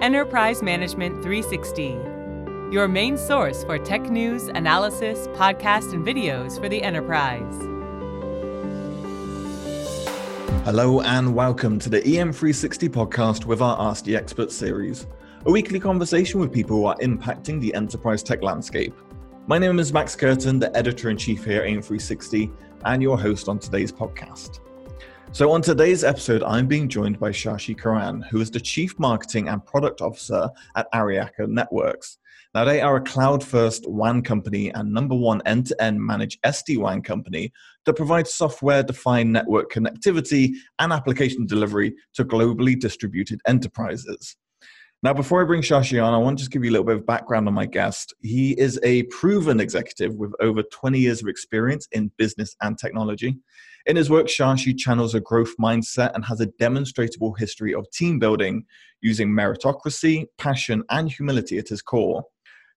Enterprise Management 360, your main source for tech news, analysis, podcasts, and videos for the enterprise. Hello, and welcome to the EM360 podcast with our Ask the Expert series, a weekly conversation with people who are impacting the enterprise tech landscape. My name is Max Curtin, the editor in chief here at EM360, and your host on today's podcast. So, on today's episode, I'm being joined by Shashi Kiran, who is the Chief Marketing and Product Officer at Aryaka Networks. Now, they are a cloud first WAN company and number one end to end managed SD WAN company that provides software defined network connectivity and application delivery to globally distributed enterprises. Now, before I bring Shashi on, I want to just give you a little bit of background on my guest. He is a proven executive with over 20 years of experience in business and technology. In his work, Shashi channels a growth mindset and has a demonstrable history of team building using meritocracy, passion, and humility at his core.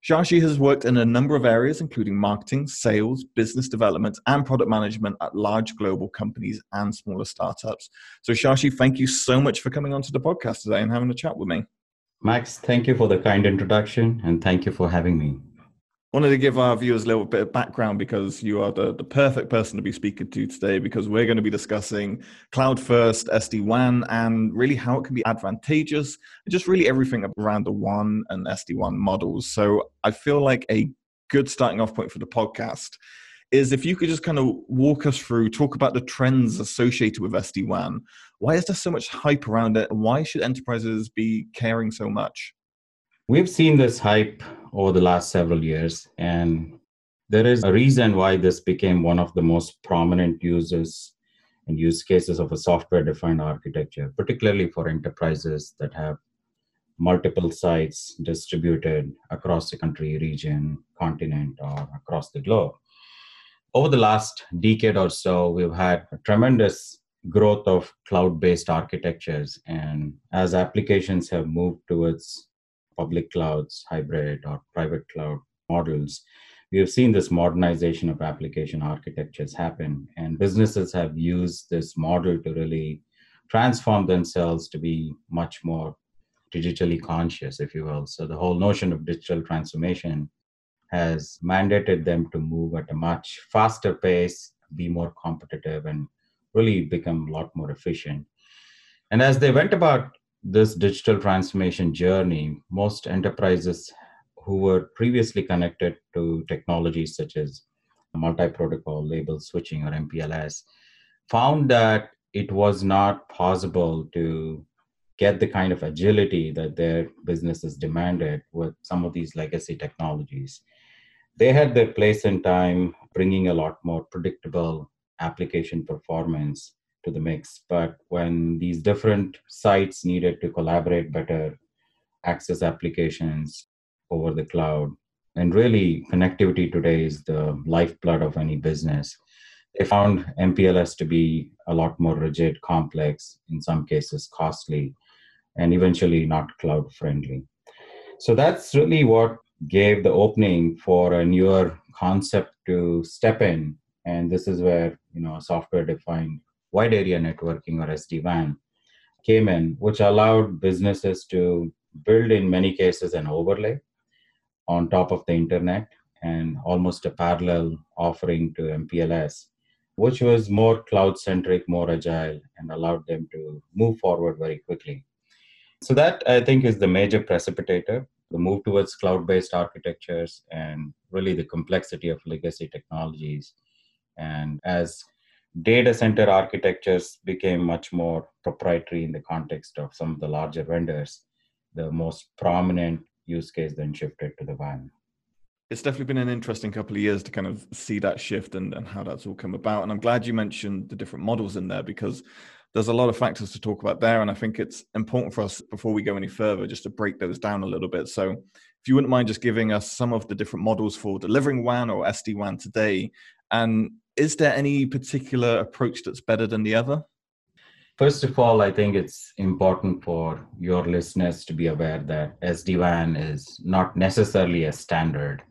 Shashi has worked in a number of areas, including marketing, sales, business development, and product management at large global companies and smaller startups. So, Shashi, thank you so much for coming onto the podcast today and having a chat with me. Max, thank you for the kind introduction and thank you for having me. Wanted to give our viewers a little bit of background because you are the, the perfect person to be speaking to today because we're going to be discussing cloud first sd-wan and really how it can be advantageous and just really everything around the WAN and sd-wan models. So i feel like a good starting off point for the podcast is if you could just kind of walk us through talk about the trends associated with sd-wan why is there so much hype around it? Why should enterprises be caring so much? We've seen this hype over the last several years, and there is a reason why this became one of the most prominent uses and use cases of a software defined architecture, particularly for enterprises that have multiple sites distributed across the country, region, continent, or across the globe. Over the last decade or so, we've had tremendous growth of cloud based architectures. And as applications have moved towards public clouds, hybrid or private cloud models, we have seen this modernization of application architectures happen. And businesses have used this model to really transform themselves to be much more digitally conscious, if you will. So the whole notion of digital transformation has mandated them to move at a much faster pace, be more competitive, and really become a lot more efficient. And as they went about this digital transformation journey, most enterprises who were previously connected to technologies such as multi protocol label switching or MPLS found that it was not possible to get the kind of agility that their businesses demanded with some of these legacy technologies. They had their place in time, bringing a lot more predictable application performance to the mix. But when these different sites needed to collaborate better, access applications over the cloud, and really connectivity today is the lifeblood of any business. They found MPLS to be a lot more rigid, complex, in some cases costly, and eventually not cloud friendly. So that's really what gave the opening for a newer concept to step in. And this is where you know software defined wide area networking or SD-WAN came in, which allowed businesses to build in many cases an overlay on top of the internet and almost a parallel offering to MPLS, which was more cloud centric, more agile, and allowed them to move forward very quickly. So, that I think is the major precipitator the move towards cloud based architectures and really the complexity of legacy technologies. And as data center architectures became much more proprietary in the context of some of the larger vendors. The most prominent use case then shifted to the WAN. It's definitely been an interesting couple of years to kind of see that shift and, and how that's all come about. And I'm glad you mentioned the different models in there because there's a lot of factors to talk about there. And I think it's important for us before we go any further just to break those down a little bit. So if you wouldn't mind just giving us some of the different models for delivering WAN or SD WAN today and is there any particular approach that's better than the other? First of all, I think it's important for your listeners to be aware that SD-WAN is not necessarily a standard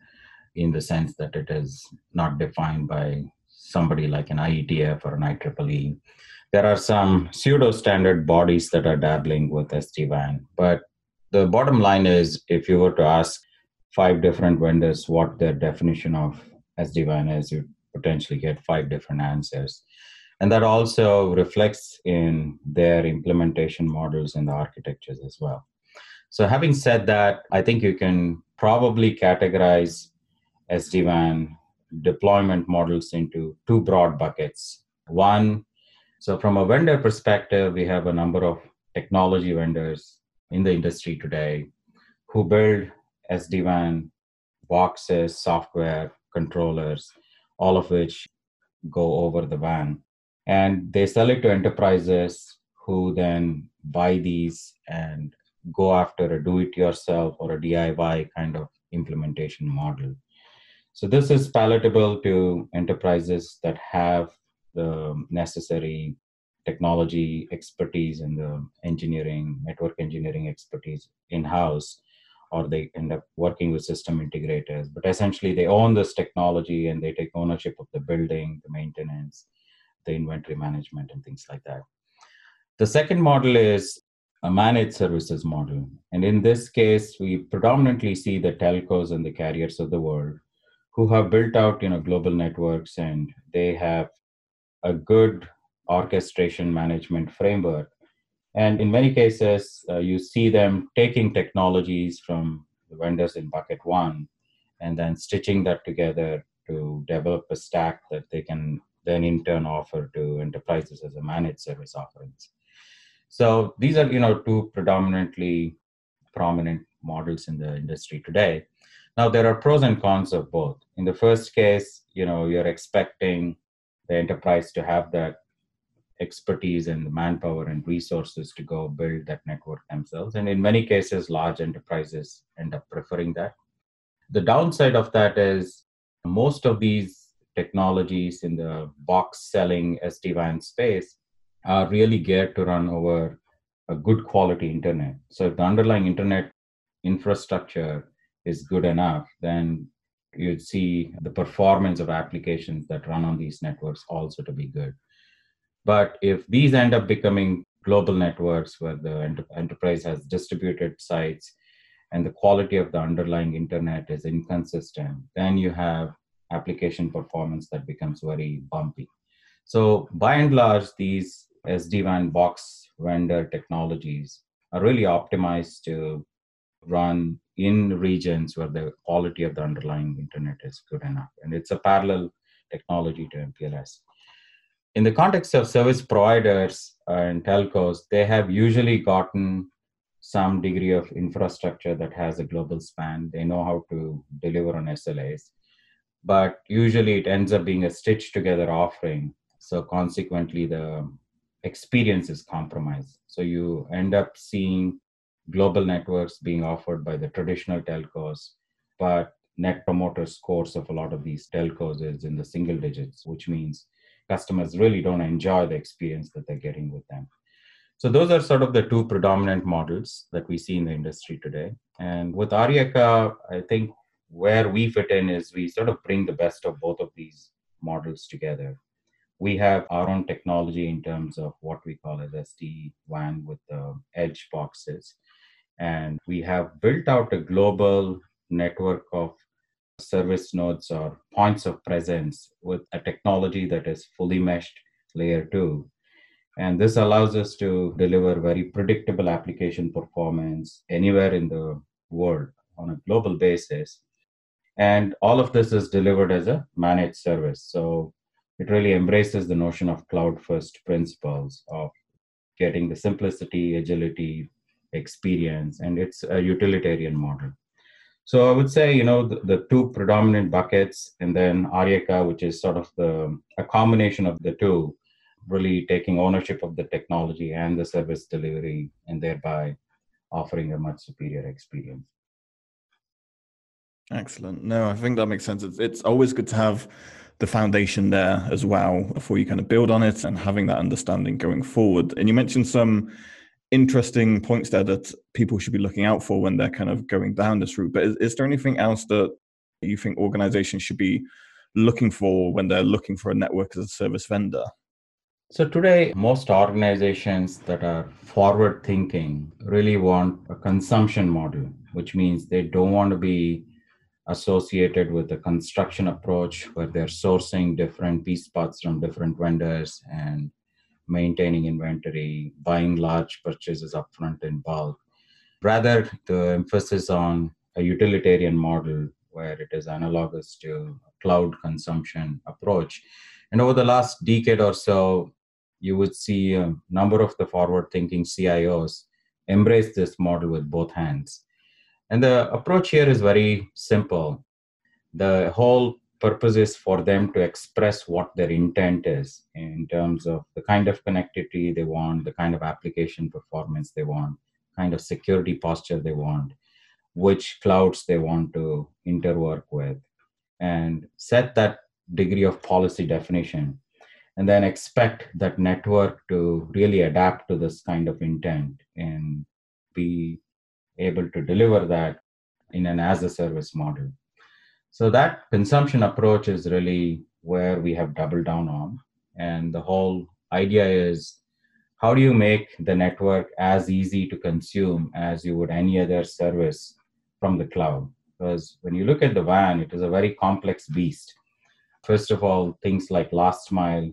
in the sense that it is not defined by somebody like an IETF or an IEEE. There are some pseudo standard bodies that are dabbling with SD-WAN, but The bottom line is if you were to ask five different vendors what their definition of SD-WAN is, you potentially get five different answers. And that also reflects in their implementation models and the architectures as well. So, having said that, I think you can probably categorize SD-WAN deployment models into two broad buckets. One, so from a vendor perspective, we have a number of technology vendors in the industry today who build SD-WAN boxes, software, controllers, all of which go over the WAN. And they sell it to enterprises who then buy these and go after a do it yourself or a DIY kind of implementation model. So this is palatable to enterprises that have the necessary technology expertise and the engineering, network engineering expertise in house, or they end up working with system integrators. But essentially, they own this technology and they take ownership of the building, the maintenance, the inventory management, and things like that. The second model is a managed services model. And in this case, we predominantly see the telcos and the carriers of the world who have built out you know global networks and they have a good orchestration management framework. And in many cases uh, you see them taking technologies from the vendors in bucket one and then stitching that together to develop a stack that they can then in turn offer to enterprises as a managed service offerings. So these are you know two predominantly prominent models in the industry today. Now there are pros and cons of both. In the first case, you know, you're expecting the enterprise to have that expertise and the manpower and resources to go build that network themselves. And in many cases, large enterprises end up preferring that. The downside of that is most of these technologies in the box selling SD-WAN space are really geared to run over a good quality internet. So if the underlying internet infrastructure is good enough, then you'd see the performance of applications that run on these networks also to be good. But if these end up becoming global networks where the enterprise has distributed sites and the quality of the underlying internet is inconsistent, then you have application performance that becomes very bumpy. So, by and large, these SD-WAN box vendor technologies are really optimized to run in regions where the quality of the underlying internet is good enough. And it's a parallel technology to MPLS. In the context of service providers and telcos, they have usually gotten some degree of infrastructure that has a global span. They know how to deliver on SLAs, but usually it ends up being a stitched together offering. So consequently, the experience is compromised. So you end up seeing global networks being offered by the traditional telcos, but net promoter scores of a lot of these telcos is in the single digits, which means customers really don't enjoy the experience that they're getting with them. So those are sort of the two predominant models that we see in the industry today. And with Aryaka, I think where we fit in is we sort of bring the best of both of these models together. We have our own technology in terms of what we call as SD-WAN with the edge boxes and we have built out a global network of service nodes or points of presence with a technology that is fully meshed layer 2 and this allows us to deliver very predictable application performance anywhere in the world on a global basis. And all of this is delivered as a managed service. So it really embraces the notion of cloud first principles of getting the simplicity agility experience and it's a utilitarian model. So i would say you know the, the two predominant buckets and then aryaka which is sort of the a combination of the two really taking ownership of the technology and the service delivery and thereby offering a much superior experience. Excellent. No i think that makes sense. It's, it's always good to have the foundation there as well before you kind of build on it and having that understanding going forward. And you mentioned some interesting points there that people should be looking out for when they're kind of going down this route. But is, is there anything else that you think organizations should be looking for when they're looking for a network as a service vendor? So, today, most organizations that are forward thinking really want a consumption model, which means they don't want to be associated with a construction approach where they're sourcing different piece parts from different vendors and maintaining inventory, buying large purchases upfront in bulk. Rather, the emphasis on a utilitarian model where it is analogous to cloud consumption approach. And over the last decade or so, you would see a number of the forward thinking CIOs embrace this model with both hands. And the approach here is very simple. The whole purpose is for them to express what their intent is in terms of the kind of connectivity they want, the kind of application performance they want, kind of security posture they want, which clouds they want to interwork with, and set that degree of policy definition. And then expect that network to really adapt to this kind of intent and be able to deliver that in an as a service model. So that consumption approach is really where we have doubled down on. And the whole idea is how do you make the network as easy to consume as you would any other service from the cloud? Because when you look at the WAN, it is a very complex beast. First of all, things like last mile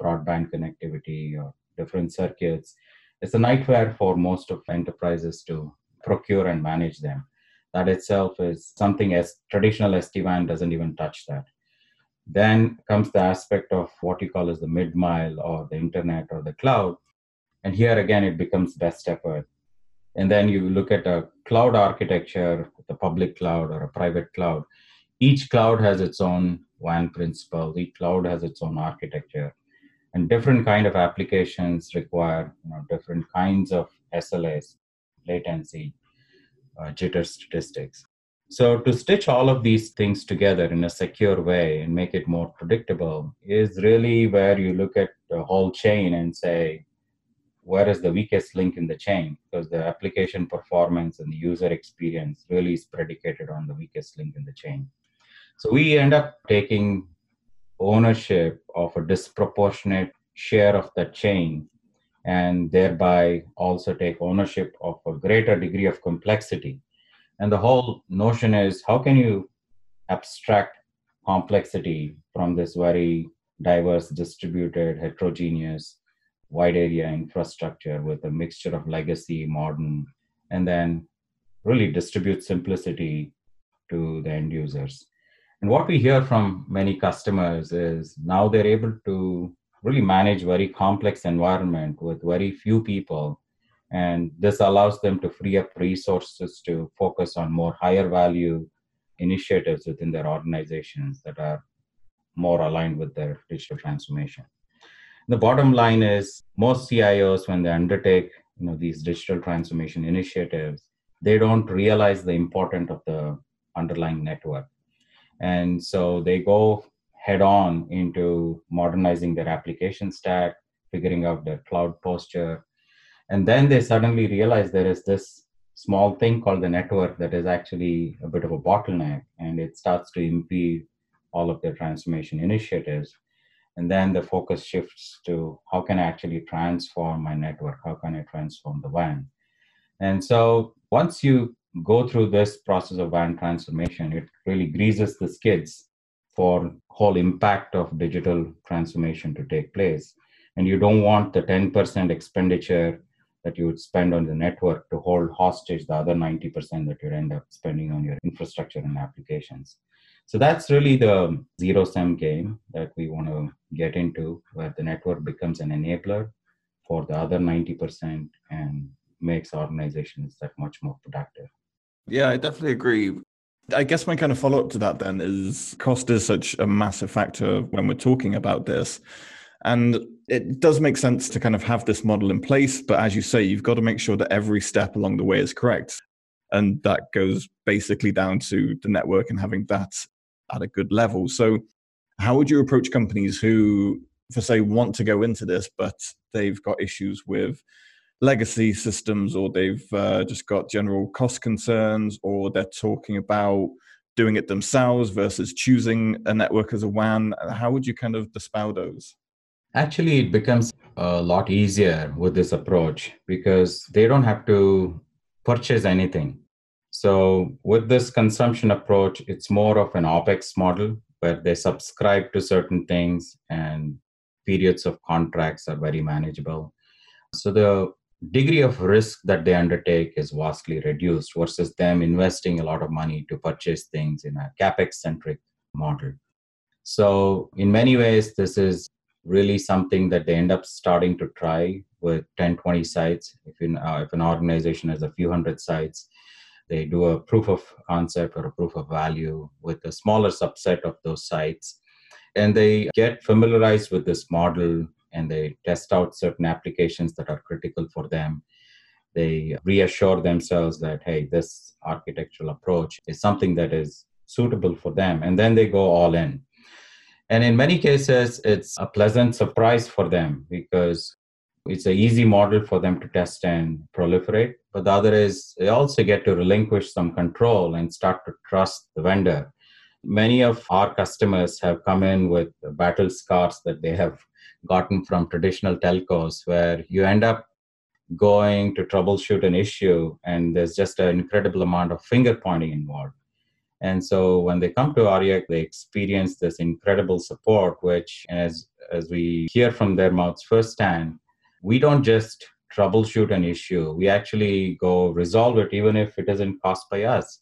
broadband connectivity or different circuits. It's a nightmare for most of enterprises to procure and manage them that itself is something as traditional SD-WAN doesn't even touch that. Then comes the aspect of what you call as the mid mile or the internet or the cloud. And here again, it becomes best effort. And then you look at a cloud architecture, the public cloud or a private cloud. Each cloud has its own WAN principle. Each cloud has its own architecture, and different kind of applications require you know, different kinds of SLAs, latency, uh, jitter statistics. So, to stitch all of these things together in a secure way and make it more predictable is really where you look at the whole chain and say, where is the weakest link in the chain? Because the application performance and the user experience really is predicated on the weakest link in the chain. So, we end up taking ownership of a disproportionate share of the chain and thereby also take ownership of a greater degree of complexity. And the whole notion is how can you abstract complexity from this very diverse, distributed, heterogeneous, wide area infrastructure with a mixture of legacy, modern, and then really distribute simplicity to the end users. And what we hear from many customers is now they're able to really manage very complex environment with very few people. And this allows them to free up resources to focus on more higher value initiatives within their organizations that are more aligned with their digital transformation. The bottom line is most cios when they undertake you know these digital transformation initiatives they don't realize the importance of the underlying network. And so they go head on into modernizing their application stack, figuring out their cloud posture. And then they suddenly realize there is this small thing called the network that is actually a bit of a bottleneck and it starts to impede all of their transformation initiatives. And then the focus shifts to how can I actually transform my network? How can I transform the WAN? And so once you go through this process of WAN transformation, it really greases the skids for whole impact of digital transformation to take place. And you don't want the 10% expenditure that you would spend on the network to hold hostage the other 90% that you end up spending on your infrastructure and applications. So that's really the zero sum game that we want to get into where the network becomes an enabler for the other 90% and makes organizations that much more productive. Yeah, I definitely agree. I guess my kind of follow up to that then is cost is such a massive factor when we're talking about this. And it does make sense to kind of have this model in place. But as you say, you've got to make sure that every step along the way is correct. And that goes basically down to the network and having that at a good level. So, how would you approach companies who, for say, want to go into this, but they've got issues with legacy systems or they've uh, just got general cost concerns or they're talking about doing it themselves versus choosing a network as a WAN? How would you kind of dispel those? Actually, it becomes a lot easier with this approach because they don't have to purchase anything. So, with this consumption approach, it's more of an OPEX model where they subscribe to certain things and periods of contracts are very manageable. So, the degree of risk that they undertake is vastly reduced versus them investing a lot of money to purchase things in a capex centric model. So, in many ways, this is really something that they end up starting to try with 10 20 sites if, in, uh, if an organization has a few hundred sites they do a proof of concept or a proof of value with a smaller subset of those sites and they get familiarized with this model and they test out certain applications that are critical for them they reassure themselves that hey this architectural approach is something that is suitable for them and then they go all in and in many cases, it's a pleasant surprise for them because it's an easy model for them to test and proliferate. But the other is they also get to relinquish some control and start to trust the vendor. Many of our customers have come in with battle scars that they have gotten from traditional telcos, where you end up going to troubleshoot an issue and there's just an incredible amount of finger pointing involved and so when they come to Arya, they experience this incredible support, which, as, as we hear from their mouths firsthand, we don't just troubleshoot an issue. We actually go resolve it, even if it isn't caused by us.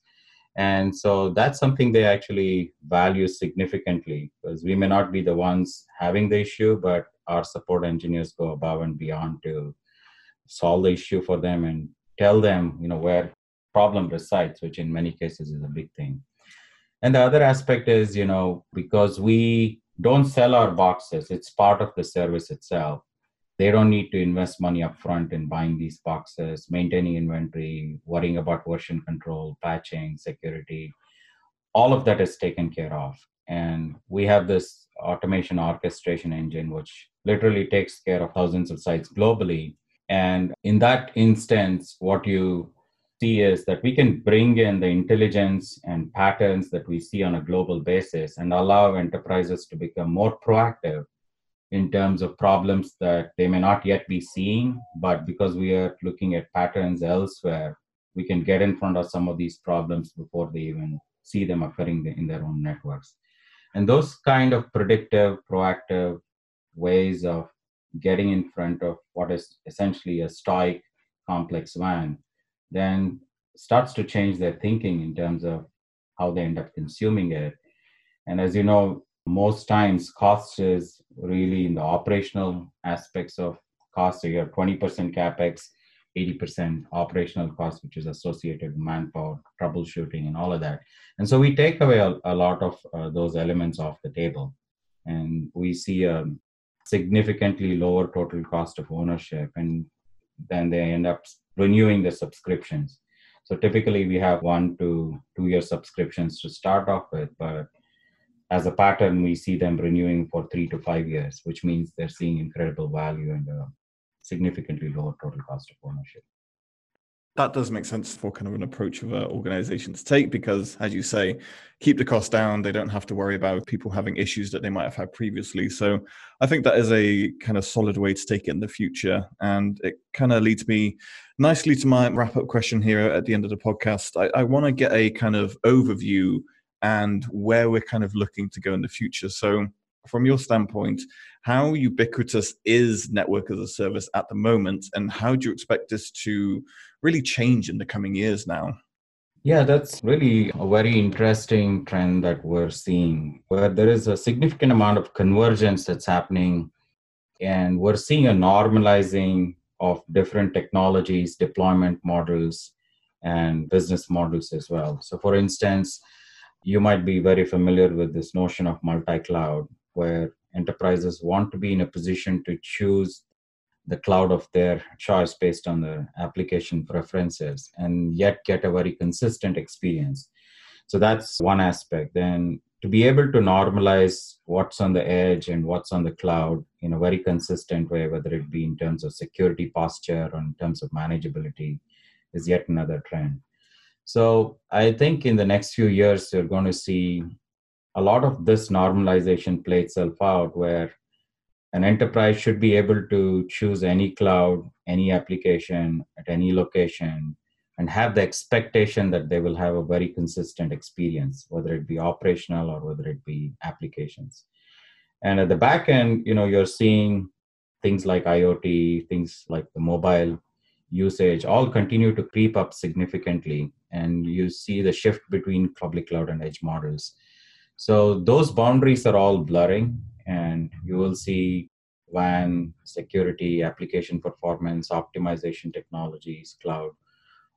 And so that's something they actually value significantly because we may not be the ones having the issue, but our support engineers go above and beyond to solve the issue for them and tell them, you know, where problem resides, which in many cases is a big thing. And the other aspect is, you know, because we don't sell our boxes, it's part of the service itself. They don't need to invest money upfront in buying these boxes, maintaining inventory, worrying about version control, patching, security. All of that is taken care of. And we have this automation orchestration engine, which literally takes care of thousands of sites globally. And in that instance, what you see is that we can bring in the intelligence and patterns that we see on a global basis and allow enterprises to become more proactive in terms of problems that they may not yet be seeing, but because we are looking at patterns elsewhere, we can get in front of some of these problems before they even see them occurring in their own networks. And those kind of predictive, proactive ways of getting in front of what is essentially a stoic complex WAN then starts to change their thinking in terms of how they end up consuming it. And as you know, most times cost is really in the operational aspects of cost. So you have 20% capex, 80% operational cost, which is associated with manpower, troubleshooting, and all of that. And so we take away a, a lot of uh, those elements off the table. And we see a significantly lower total cost of ownership. And then they end up renewing the subscriptions. So typically we have one to two year subscriptions to start off with, but as a pattern, we see them renewing for three to five years, which means they're seeing incredible value and a significantly lower total cost of ownership. That does make sense for kind of an approach of an organization to take because as you say keep the cost down. They don't have to worry about people having issues that they might have had previously. So i think that is a kind of solid way to take it in the future. And it kind of leads me nicely to my wrap up question here at the end of the podcast. I, I want to get a kind of overview and where we're kind of looking to go in the future so from your standpoint how ubiquitous is network as a service at the moment and how do you expect this to really change in the coming years now? Yeah, that's really a very interesting trend that we're seeing, where there is a significant amount of convergence that's happening, and we're seeing a normalizing of different technologies, deployment models, and business models as well. So, for instance, you might be very familiar with this notion of multi cloud, where enterprises want to be in a position to choose the cloud of their choice based on their application preferences and yet get a very consistent experience. So that's one aspect. Then to be able to normalize what's on the edge and what's on the cloud in a very consistent way, whether it be in terms of security posture or in terms of manageability, is yet another trend. So I think in the next few years, you're going to see a lot of this normalization play itself out where an enterprise should be able to choose any cloud, any application at any location, and have the expectation that they will have a very consistent experience, whether it be operational or whether it be applications. And at the back end, you know, you're seeing things like IoT, things like the mobile usage, all continue to creep up significantly. And you see the shift between public cloud and edge models. So those boundaries are all blurring and you will see WAN, security, application performance, optimization technologies, cloud,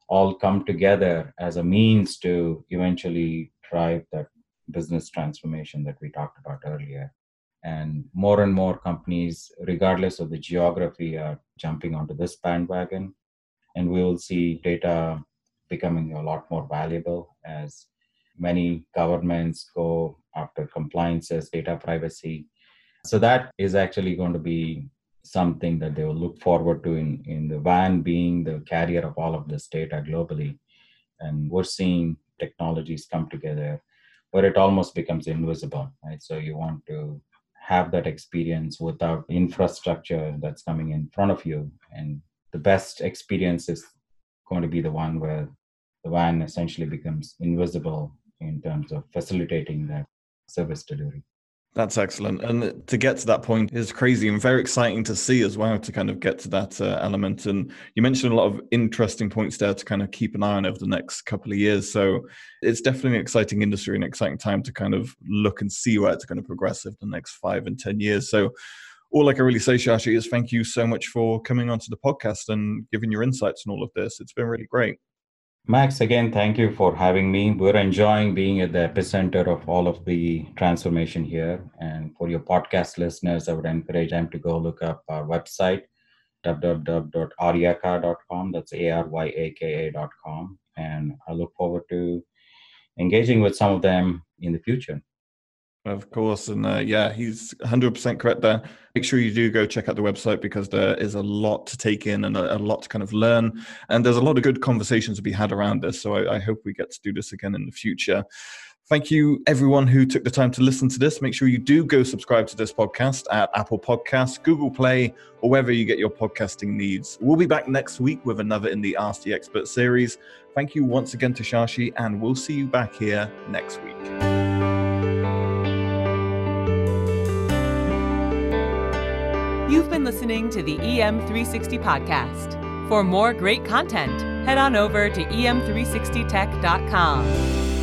all come together as a means to eventually drive that business transformation that we talked about earlier. And more and more companies, regardless of the geography, are jumping onto this bandwagon. And we will see data becoming a lot more valuable as many governments go after compliances, data privacy, so that is actually going to be something that they will look forward to in, in the WAN being the carrier of all of this data globally. And we're seeing technologies come together where it almost becomes invisible, right? So you want to have that experience without infrastructure that's coming in front of you. And the best experience is going to be the one where the WAN essentially becomes invisible in terms of facilitating that service delivery. That's excellent. And to get to that point is crazy and very exciting to see as well to kind of get to that uh, element. And you mentioned a lot of interesting points there to kind of keep an eye on over the next couple of years. So it's definitely an exciting industry and exciting time to kind of look and see where it's going to progress over the next five and 10 years. So all I can really say, Shashi, is thank you so much for coming onto the podcast and giving your insights on all of this. It's been really great. Max, again, thank you for having me. We're enjoying being at the epicenter of all of the transformation here. And for your podcast listeners, I would encourage them to go look up our website, www.aryaka.com. That's A R Y A K A.com. And I look forward to engaging with some of them in the future. Of course. And uh, yeah, he's 100% correct there. Make sure you do go check out the website because there is a lot to take in and a, a lot to kind of learn. And there's a lot of good conversations to be had around this. So I, I hope we get to do this again in the future. Thank you, everyone who took the time to listen to this. Make sure you do go subscribe to this podcast at Apple Podcasts, Google Play, or wherever you get your podcasting needs. We'll be back next week with another in the Ask the Expert series. Thank you once again to Shashi, and we'll see you back here next week. You've been listening to the EM360 podcast. For more great content, head on over to em360tech.com.